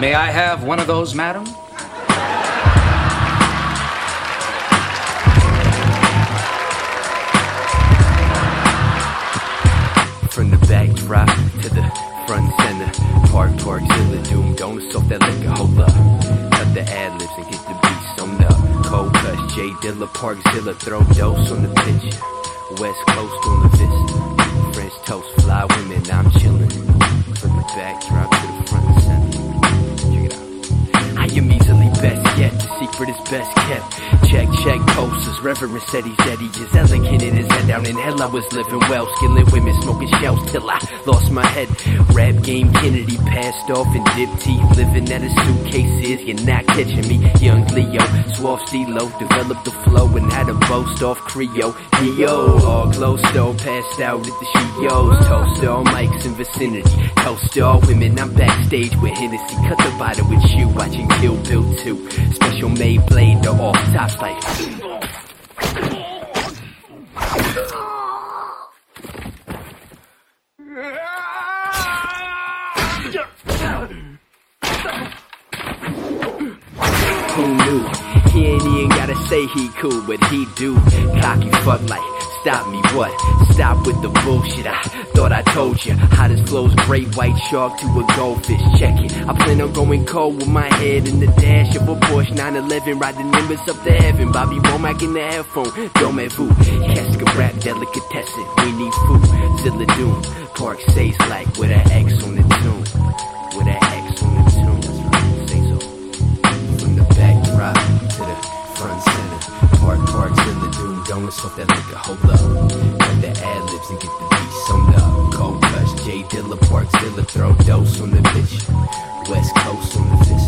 May I have one of those, madam? From the backdrop to the front center. Park, park, zilla, doom, donuts off that liquor, hold up. Cut the ad libs and get the beats on up. Cold cuts, J Dilla, Park Zilla, throw dose on the picture. West Coast on the vista. French toast, fly women, I'm chillin'. Secret is best kept. Check, check, posters, Reverend said he said he is elegant in his head down in hell. I was living well, skilling women, smoking shells till I lost my head. Rap game, Kennedy passed off and dipped tea. Living at a suitcases, you're not catching me. Young Leo, suave stilo, developed the flow and had a boast off Creole. Yo, all glow stove, passed out at the Shios. Toast all mics in vicinity, toast all women. I'm backstage with Hennessy, cut the bottle with you, watching Kill Bill 2. Special made blade, the off tops like. Who knew? He ain't gotta say he cool, but he do. Cocky fuck like, stop me, what? Stop with the bullshit. I thought I told you. Hottest flows, great white shark to a goldfish. Check it. I plan on going cold with my head in the dash of a Porsche 911, riding nimbus up to heaven. Bobby Womack in the headphone. Don't vous. Casca rap, delicatessen. We need food. Zilla Doom. Park says like with an X on the tune. I'ma smoke that liquor, hold up. Cut the ad libs and get the beat summed up. Cold rush. J Dilla, Park Dilla throw dose on the bitch. West Coast on the fish.